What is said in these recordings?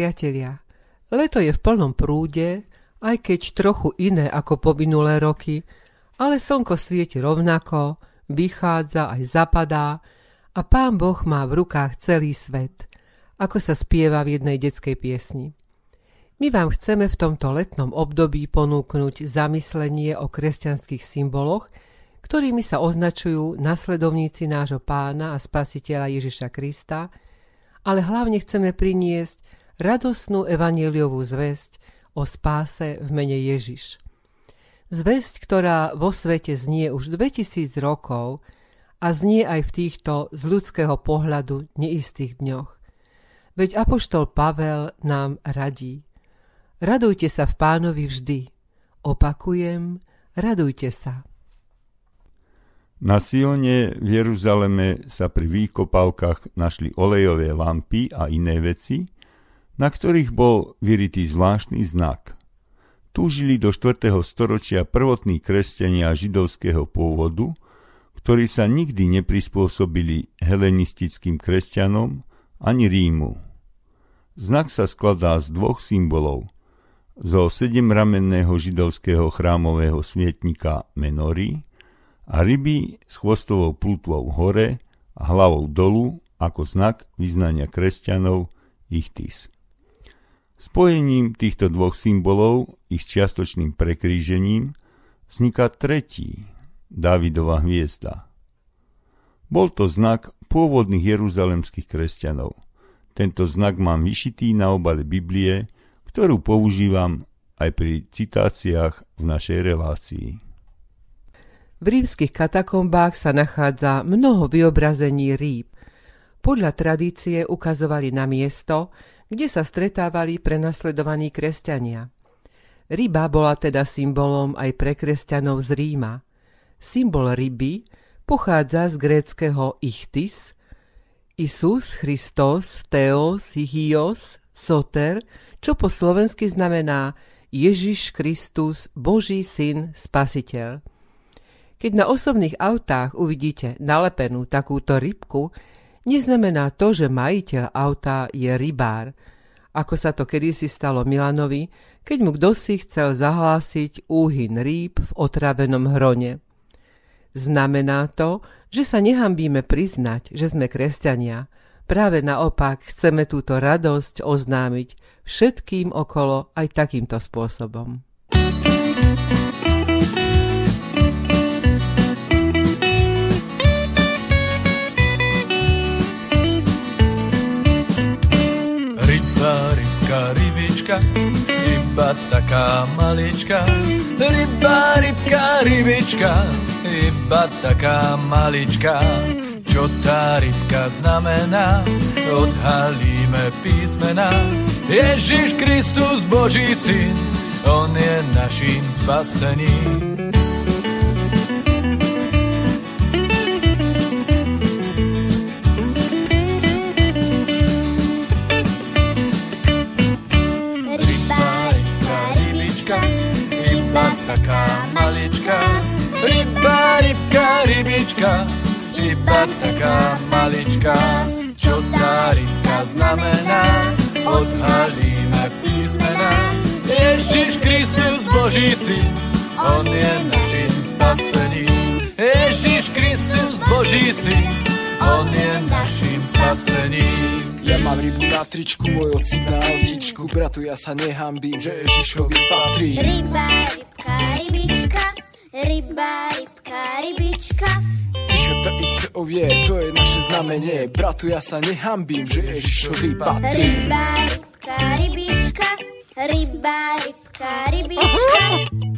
priatelia, leto je v plnom prúde, aj keď trochu iné ako po minulé roky, ale slnko svieti rovnako, vychádza aj zapadá a pán Boh má v rukách celý svet, ako sa spieva v jednej detskej piesni. My vám chceme v tomto letnom období ponúknuť zamyslenie o kresťanských symboloch, ktorými sa označujú nasledovníci nášho pána a spasiteľa Ježiša Krista, ale hlavne chceme priniesť radosnú evaníliovú zväzť o spáse v mene Ježiš. Zväzť, ktorá vo svete znie už 2000 rokov a znie aj v týchto z ľudského pohľadu neistých dňoch. Veď Apoštol Pavel nám radí. Radujte sa v pánovi vždy. Opakujem, radujte sa. Na Sione v Jeruzaleme sa pri výkopavkách našli olejové lampy a iné veci, na ktorých bol vyritý zvláštny znak. Tu žili do 4. storočia prvotní kresťania židovského pôvodu, ktorí sa nikdy neprispôsobili helenistickým kresťanom ani Rímu. Znak sa skladá z dvoch symbolov. Zo sedemramenného židovského chrámového smietnika Menory a ryby s chvostovou plutvou hore a hlavou dolu ako znak vyznania kresťanov Ichtis. Spojením týchto dvoch symbolov ich čiastočným prekrížením vzniká tretí, Dávidova hviezda. Bol to znak pôvodných jeruzalemských kresťanov. Tento znak mám vyšitý na obale Biblie, ktorú používam aj pri citáciách v našej relácii. V rímskych katakombách sa nachádza mnoho vyobrazení rýb. Podľa tradície ukazovali na miesto, kde sa stretávali prenasledovaní kresťania. Ryba bola teda symbolom aj pre kresťanov z Ríma. Symbol ryby pochádza z gréckého ichtis, Isus Christos Theos Hyos Soter, čo po slovensky znamená Ježiš Kristus, Boží syn, spasiteľ. Keď na osobných autách uvidíte nalepenú takúto rybku, neznamená to, že majiteľ auta je rybár, ako sa to kedysi stalo Milanovi, keď mu kdo si chcel zahlásiť úhyn rýb v otravenom hrone. Znamená to, že sa nehambíme priznať, že sme kresťania. Práve naopak chceme túto radosť oznámiť všetkým okolo aj takýmto spôsobom. Rybička, iba taká malička. Ryba, rybka, rybička, iba taká malička. Čo tá rybka znamená, odhalíme písmena. Ježiš Kristus, Boží syn, on je naším spasením. Rybička, iba taká malička. Čo tá rybka znamená, odhalíme písmena. Ježiš Kristus, Boží syn, on je našim spasením. Ježiš Kristus, Boží syn, on je našim spasením. Ja mám rybu na tričku, môj ocit na autičku, bratu ja sa nehambím, že Ježišovi patrí. Ryba, rybka, rybička, Ryba, rybka, rybička. Ice ovie, to je naše znamenie. Bratu, ja sa nehambím, že Ježišovi patrí. Ryba, rybka, rybička. Ryba, rybka, rybička.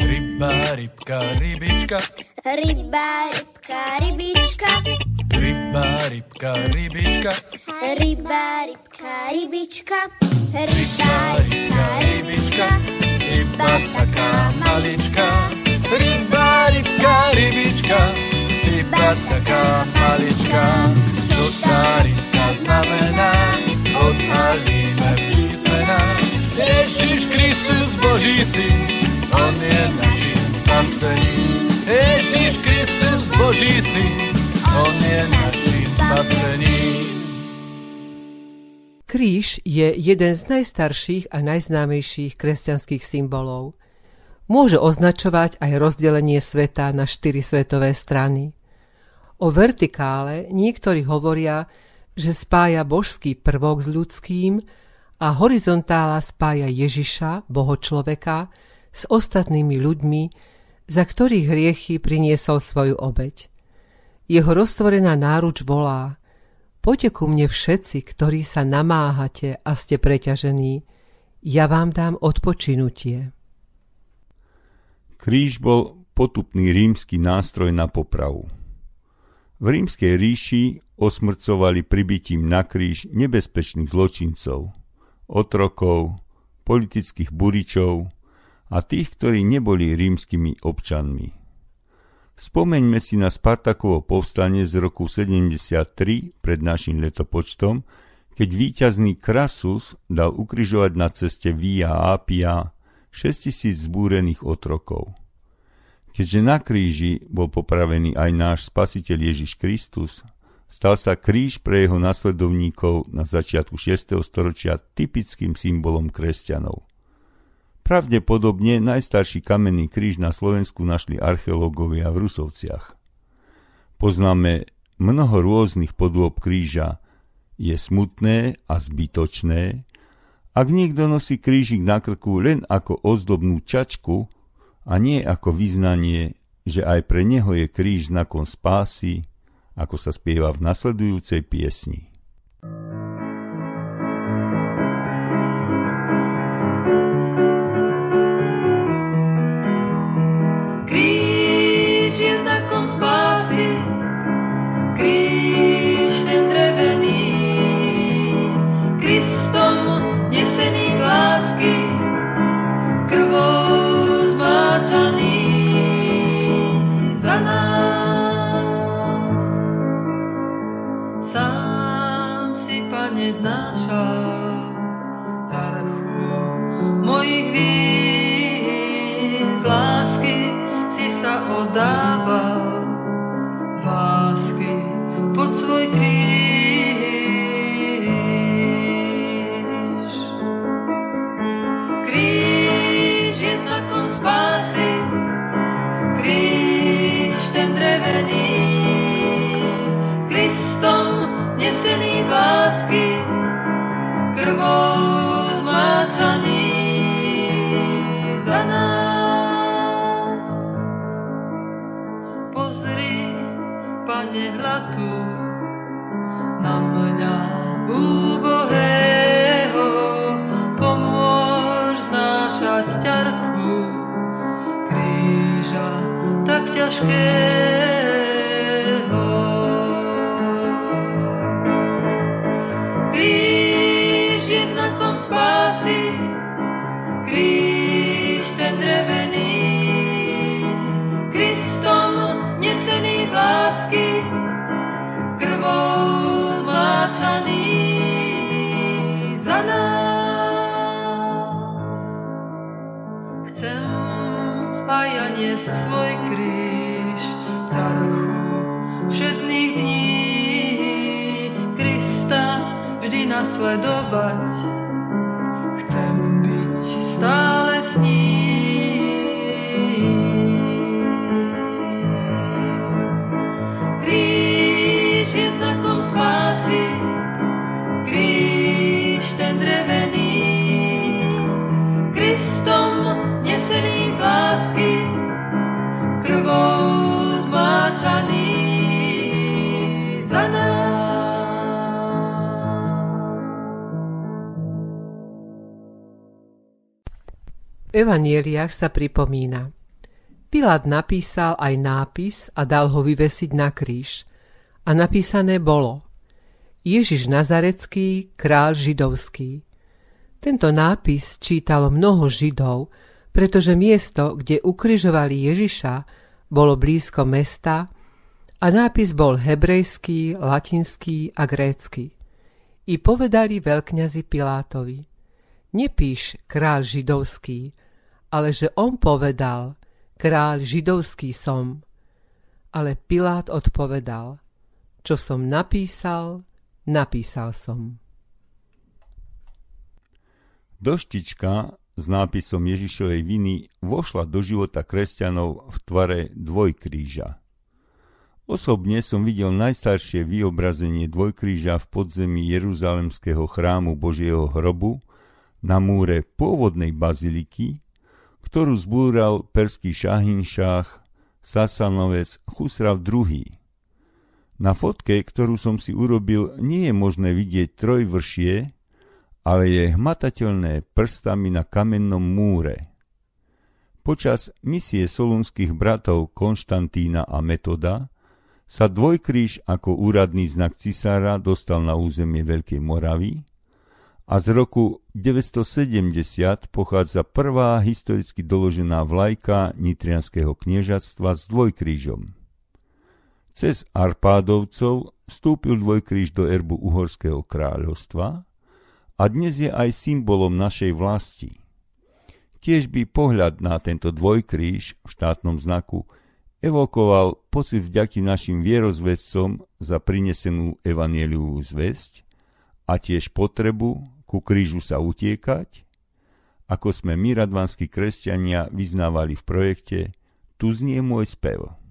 Ryba, rybka, rybička. Ryba, rybka, rybička. Ryba, rybka, rybička. Ryba, rybka, rybička. Ryba, rybka, rybička. Iba taká malička. Ryba, rybka, rybička, iba taká malička. Čo tá rybka znamená, odhalíme písmena. Ježiš Kristus, Boží syn, on je našim spasením. Ježiš Kristus, Boží syn, on je našim spasením. Kríž je jeden z najstarších a najznámejších kresťanských symbolov. Môže označovať aj rozdelenie sveta na štyri svetové strany. O vertikále niektorí hovoria, že spája božský prvok s ľudským a horizontála spája Ježiša, boho človeka, s ostatnými ľuďmi, za ktorých hriechy priniesol svoju obeď. Jeho roztvorená náruč volá Poďte ku mne všetci, ktorí sa namáhate a ste preťažení, ja vám dám odpočinutie. Kríž bol potupný rímsky nástroj na popravu. V rímskej ríši osmrcovali pribytím na kríž nebezpečných zločincov, otrokov, politických buričov a tých, ktorí neboli rímskymi občanmi. Spomeňme si na Spartakovo povstanie z roku 73 pred našim letopočtom, keď víťazný Krasus dal ukrižovať na ceste Via Apia 6000 zbúrených otrokov. Keďže na kríži bol popravený aj náš spasiteľ Ježiš Kristus, stal sa kríž pre jeho nasledovníkov na začiatku 6. storočia typickým symbolom kresťanov. Pravdepodobne najstarší kamenný kríž na Slovensku našli archeológovia v Rusovciach. Poznáme mnoho rôznych podôb kríža. Je smutné a zbytočné, ak niekto nosí krížik na krku len ako ozdobnú čačku a nie ako vyznanie, že aj pre neho je kríž znakom spásy, ako sa spieva v nasledujúcej piesni. ako. good. naśladować evanieliach sa pripomína. Pilát napísal aj nápis a dal ho vyvesiť na kríž. A napísané bolo Ježiš Nazarecký, král židovský. Tento nápis čítalo mnoho židov, pretože miesto, kde ukrižovali Ježiša, bolo blízko mesta a nápis bol hebrejský, latinský a grécky. I povedali veľkňazi Pilátovi, nepíš král židovský, ale že on povedal, kráľ židovský som. Ale Pilát odpovedal, čo som napísal, napísal som. Doštička s nápisom Ježišovej viny vošla do života kresťanov v tvare dvojkríža. Osobne som videl najstaršie vyobrazenie dvojkríža v podzemí Jeruzalemského chrámu Božieho hrobu na múre pôvodnej baziliky, ktorú zbúral perský šahinšách Sasanovec Chusrav II. Na fotke, ktorú som si urobil, nie je možné vidieť trojvršie, ale je hmatateľné prstami na kamennom múre. Počas misie solunských bratov Konštantína a Metoda sa dvojkríž ako úradný znak cisára dostal na územie Veľkej Moravy a z roku 970 pochádza prvá historicky doložená vlajka nitrianského kniežatstva s dvojkrížom. Cez Arpádovcov vstúpil dvojkríž do erbu Uhorského kráľovstva a dnes je aj symbolom našej vlasti. Tiež by pohľad na tento dvojkríž v štátnom znaku evokoval pocit vďaky našim vierozvescom za prinesenú evanieliovú zväzť a tiež potrebu ku krížu sa utiekať, ako sme my radvanskí kresťania vyznávali v projekte Tu znie môj spev.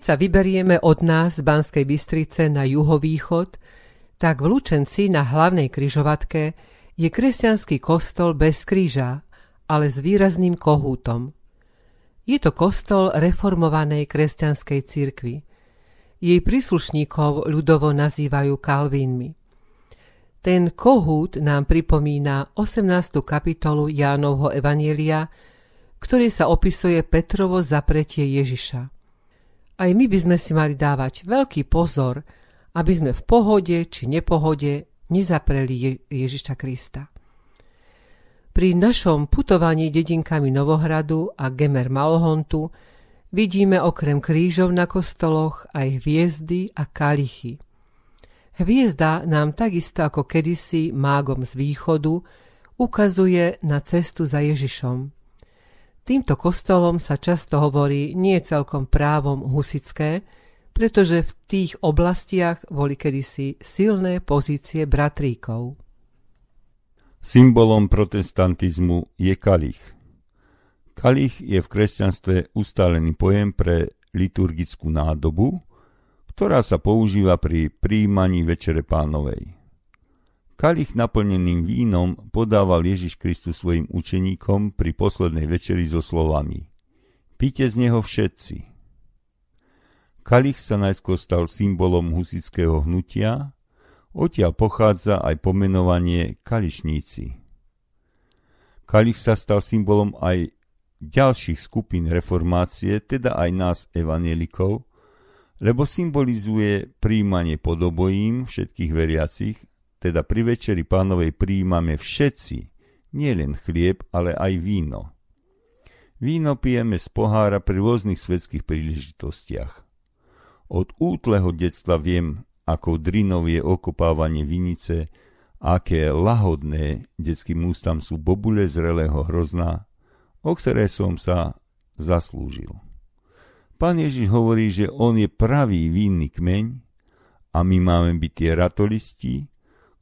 Keď sa vyberieme od nás z Banskej Bystrice na juhovýchod, tak v Lučenci na hlavnej kryžovatke je kresťanský kostol bez kríža, ale s výrazným kohútom. Je to kostol reformovanej kresťanskej cirkvi. Jej príslušníkov ľudovo nazývajú kalvínmi. Ten kohút nám pripomína 18. kapitolu Jánovho Evanielia, ktorý sa opisuje Petrovo zapretie Ježiša. Aj my by sme si mali dávať veľký pozor, aby sme v pohode či nepohode nezapreli Je- Ježiša Krista. Pri našom putovaní dedinkami Novohradu a Gemer Malhontu vidíme okrem krížov na kostoloch aj hviezdy a kalichy. Hviezda nám takisto ako kedysi mágom z východu ukazuje na cestu za Ježišom. Týmto kostolom sa často hovorí nie celkom právom husické, pretože v tých oblastiach boli kedysi silné pozície bratríkov. Symbolom protestantizmu je kalich. Kalich je v kresťanstve ustálený pojem pre liturgickú nádobu, ktorá sa používa pri príjmaní Večere pánovej. Kalich naplneným vínom podával Ježiš Kristus svojim učeníkom pri poslednej večeri so slovami Píte z neho všetci. Kalich sa najskôr stal symbolom husického hnutia, odtiaľ pochádza aj pomenovanie kališníci. Kalich sa stal symbolom aj ďalších skupín reformácie, teda aj nás evanielikov, lebo symbolizuje príjmanie podobojím všetkých veriacich, teda pri večeri pánovej príjmame všetci Nie len chlieb, ale aj víno. Víno pijeme z pohára pri rôznych svetských príležitostiach. Od útleho detstva viem, ako drinou je okopávanie vinice, aké lahodné detským ústam sú bobule zrelého hrozna, o ktoré som sa zaslúžil. Pán Ježiš hovorí, že on je pravý vínny kmeň a my máme byť tie ratolisti,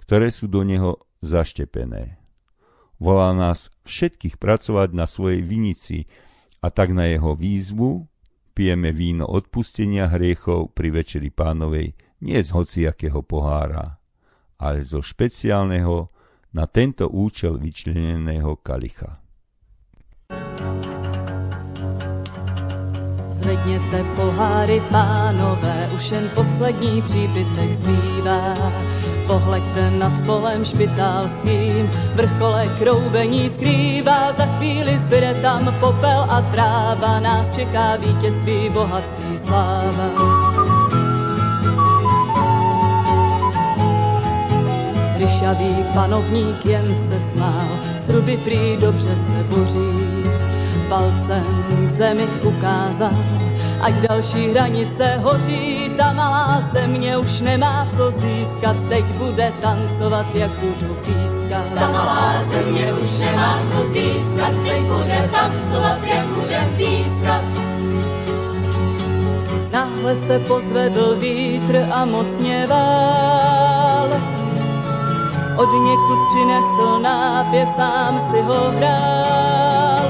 ktoré sú do neho zaštepené. Volá nás všetkých pracovať na svojej vinici a tak na jeho výzvu pijeme víno odpustenia hriechov pri večeri pánovej nie z hociakého pohára, ale zo špeciálneho na tento účel vyčleneného kalicha. Zvedněte poháry, pánové, už jen poslední příbytek zbývá. Pohleďte nad polem špitálským, vrchole kroubení skrývá, za chvíli zbyde tam popel a tráva, nás čeká vítězství, bohatství, sláva. Ryšavý panovník jen se smál, sruby prý dobře se boří. Palcem k zemi ukázal, ať další hranice hoří. Ta malá země už nemá co získat, teď bude tancovat, jak budu pískat. Ta malá země už nemá co získat, teď bude tancovat, jak bude pískat. Náhle se pozvedl vítr a mocně vál. Od někud přinesl nápěv, sám si ho hrál.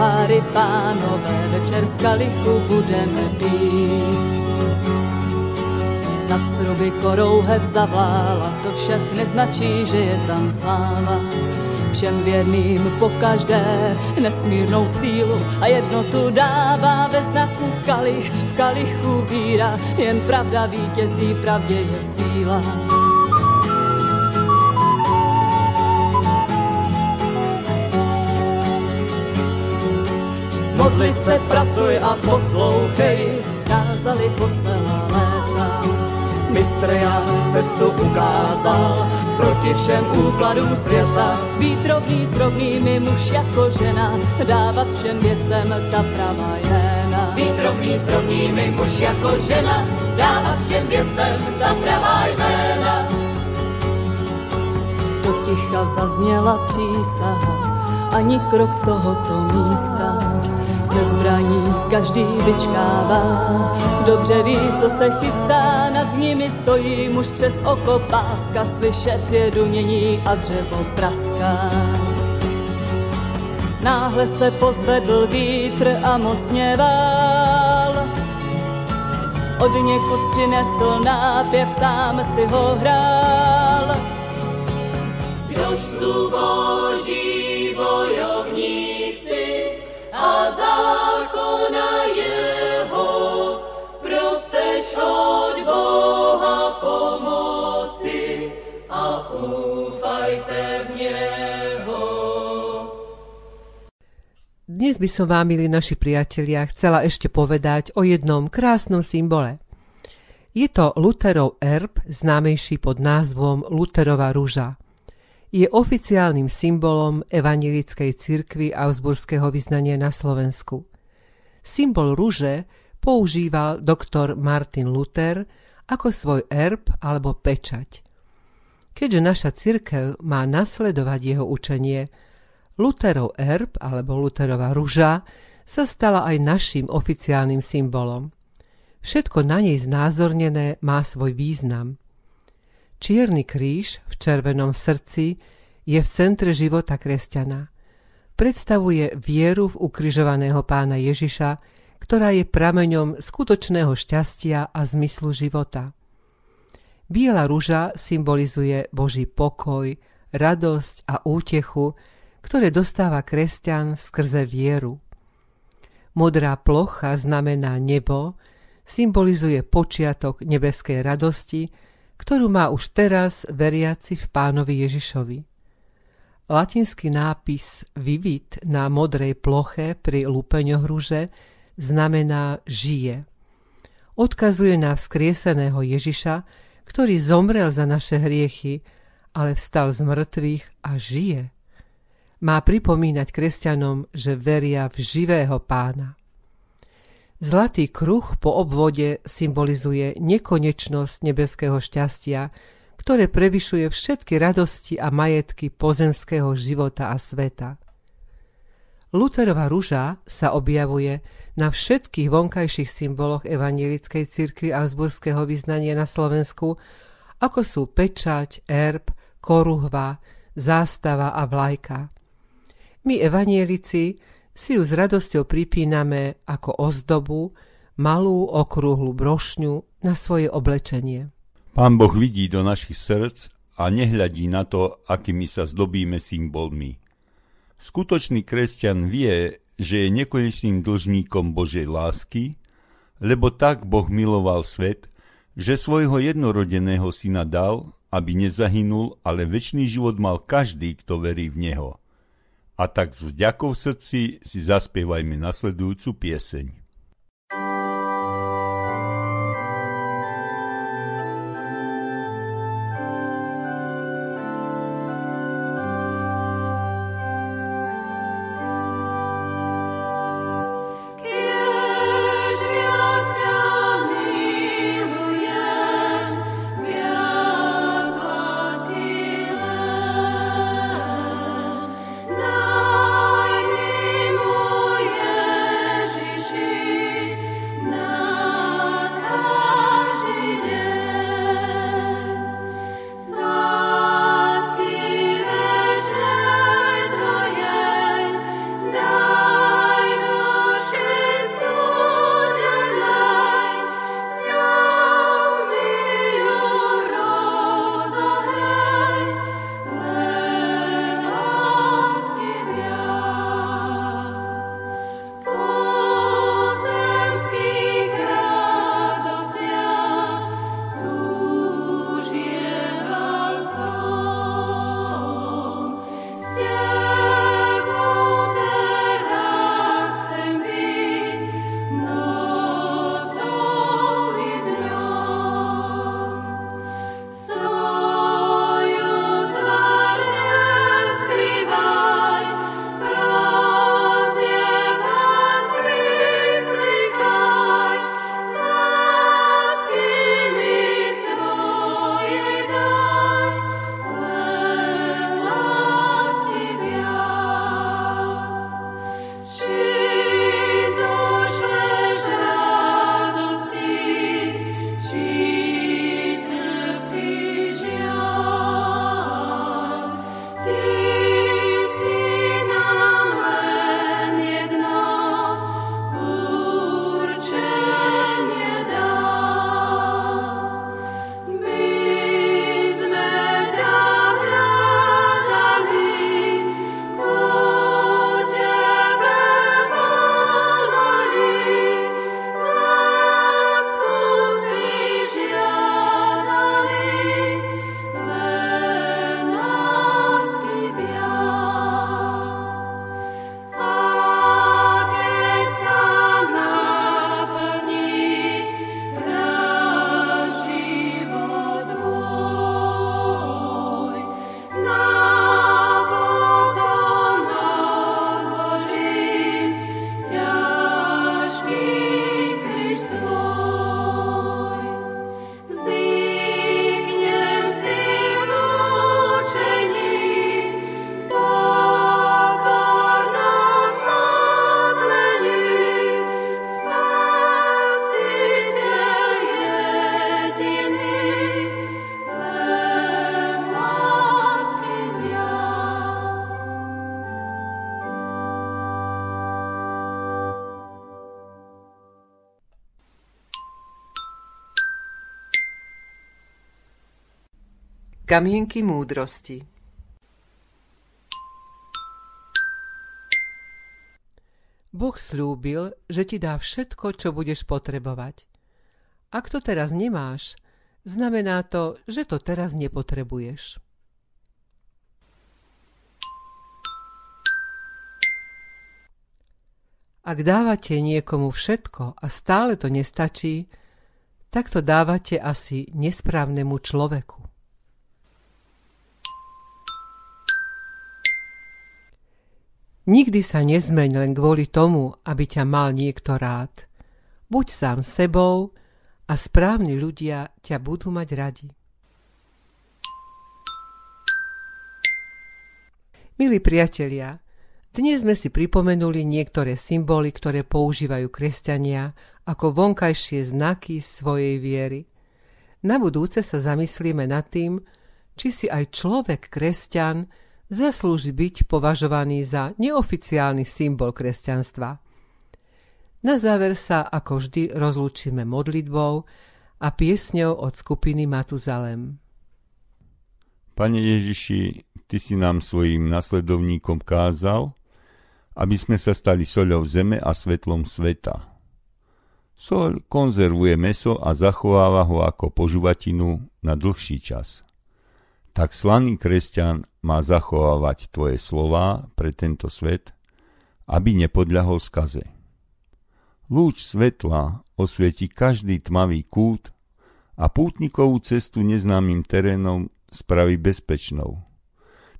Poháry, pánové, večer z kalichu budeme pít. Nad sruby korouhev zavlála, to však neznačí, že je tam sláva. Všem věrným po každé nesmírnou sílu a jednotu dává ve znaku kalich, v kalichu víra, jen pravda vítězí, pravdě je síla. Modli se, pracuj a poslouchej, kázali po celá léta. Mistr Jan cestu ukázal proti všem úkladům světa. Být rovný s rovnými muž jako žena, dávat všem věcem ta pravá jména. Být rovný s rovnými muž jako žena, dávat všem věcem ta pravá jména. Do ticha zazněla přísaha, ani krok z tohoto místa. Se zbraní každý vyčkává, dobře ví, co se chystá, nad nimi stojí muž přes oko páska, slyšet je dunění a dřevo praská. Náhle se pozvedl vítr a mocně vál, od někud přinesl nápěv, sám si ho hrál. Kdož sú boží bojovníci a zákona jeho, prostež od Boha pomoci a úfajte v Neho. Dnes by som vám, milí naši priatelia, chcela ešte povedať o jednom krásnom symbole. Je to Luterov erb, známejší pod názvom Luterova rúža. Je oficiálnym symbolom evanilickej cirkvy Augsburského vyznania na Slovensku. Symbol rúže používal doktor Martin Luther ako svoj erb alebo pečať. Keďže naša cirkev má nasledovať jeho učenie, Lutherov erb alebo Lutherová ruža sa stala aj našim oficiálnym symbolom. Všetko na nej znázornené má svoj význam. Čierny kríž v červenom srdci je v centre života kresťana. Predstavuje vieru v ukrižovaného pána Ježiša, ktorá je prameňom skutočného šťastia a zmyslu života. Biela ruža symbolizuje Boží pokoj, radosť a útechu, ktoré dostáva kresťan skrze vieru. Modrá plocha znamená nebo, symbolizuje počiatok nebeskej radosti, ktorú má už teraz veriaci v pánovi Ježišovi. Latinský nápis vivit na modrej ploche pri lúpeňoch rúže znamená žije. odkazuje na vzkrieseného Ježiša, ktorý zomrel za naše hriechy, ale vstal z mŕtvych a žije. Má pripomínať kresťanom, že veria v živého pána. Zlatý kruh po obvode symbolizuje nekonečnosť nebeského šťastia, ktoré prevyšuje všetky radosti a majetky pozemského života a sveta. Luterová ruža sa objavuje na všetkých vonkajších symboloch evanielickej cirkvi Augsburského vyznania na Slovensku, ako sú pečať, erb, koruhva, zástava a vlajka. My evanielici si ju s radosťou pripíname ako ozdobu, malú okrúhlu brošňu na svoje oblečenie. Pán Boh vidí do našich srdc a nehľadí na to, akými sa zdobíme symbolmi. Skutočný kresťan vie, že je nekonečným dlžníkom Božej lásky, lebo tak Boh miloval svet, že svojho jednorodeného syna dal, aby nezahynul, ale väčší život mal každý, kto verí v Neho. A tak s vďakou srdci si zaspievajme nasledujúcu pieseň. Kamienky múdrosti Boh slúbil, že ti dá všetko, čo budeš potrebovať. Ak to teraz nemáš, znamená to, že to teraz nepotrebuješ. Ak dávate niekomu všetko a stále to nestačí, tak to dávate asi nesprávnemu človeku. Nikdy sa nezmeň len kvôli tomu, aby ťa mal niekto rád. Buď sám sebou a správni ľudia ťa budú mať radi. Milí priatelia, dnes sme si pripomenuli niektoré symboly, ktoré používajú kresťania ako vonkajšie znaky svojej viery. Na budúce sa zamyslíme nad tým, či si aj človek kresťan zaslúži byť považovaný za neoficiálny symbol kresťanstva. Na záver sa ako vždy rozlúčime modlitbou a piesňou od skupiny Matuzalem. Pane Ježiši, Ty si nám svojim nasledovníkom kázal, aby sme sa stali soľou zeme a svetlom sveta. Soľ konzervuje meso a zachováva ho ako požuvatinu na dlhší čas. Tak slaný kresťan má zachovávať tvoje slová pre tento svet, aby nepodľahol skaze. Lúč svetla osvieti každý tmavý kút a pútnikovú cestu neznámym terénom spraví bezpečnou.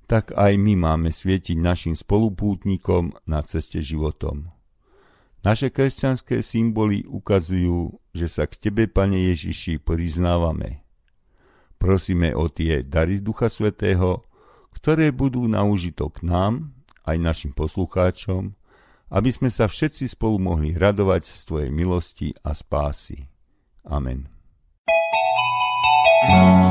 Tak aj my máme svietiť našim spolupútnikom na ceste životom. Naše kresťanské symboly ukazujú, že sa k Tebe, Pane Ježiši, priznávame. Prosíme o tie dary Ducha Svetého, ktoré budú na užitok nám, aj našim poslucháčom, aby sme sa všetci spolu mohli radovať z Tvojej milosti a spásy. Amen. Dokázal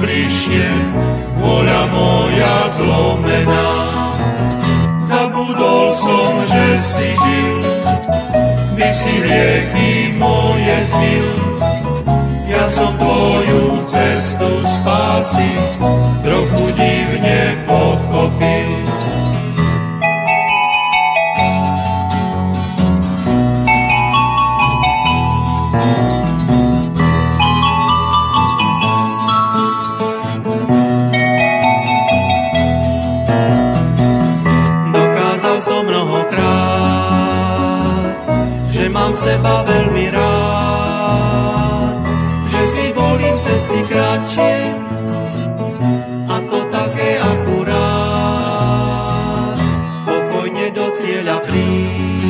bližšie, voľa moja zlomená. Zabudol som, že si žil, by si hriechy moje zmil, ja som tvoju cestu spásy trochu divne seba veľmi rád, že si volím cesty kratšie a to také akurát. Pokojne do cieľa prísť,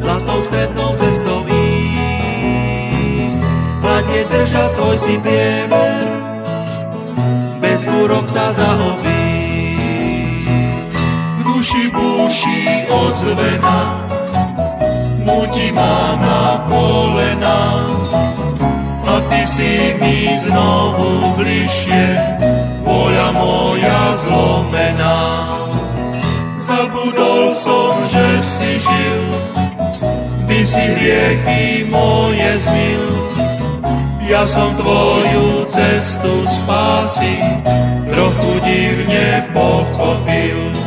zlatou strednou cestou ísť, hladne držať svoj si priemer, bez búrok sa zaobísť. V duši búši odzvena, nutí ma na kolena, a ty si mi znovu bližšie, voľa moja zlomená. Zabudol som, že si žil, by si hriechy moje zmil. Ja som tvoju cestu spásy trochu divne pochopil.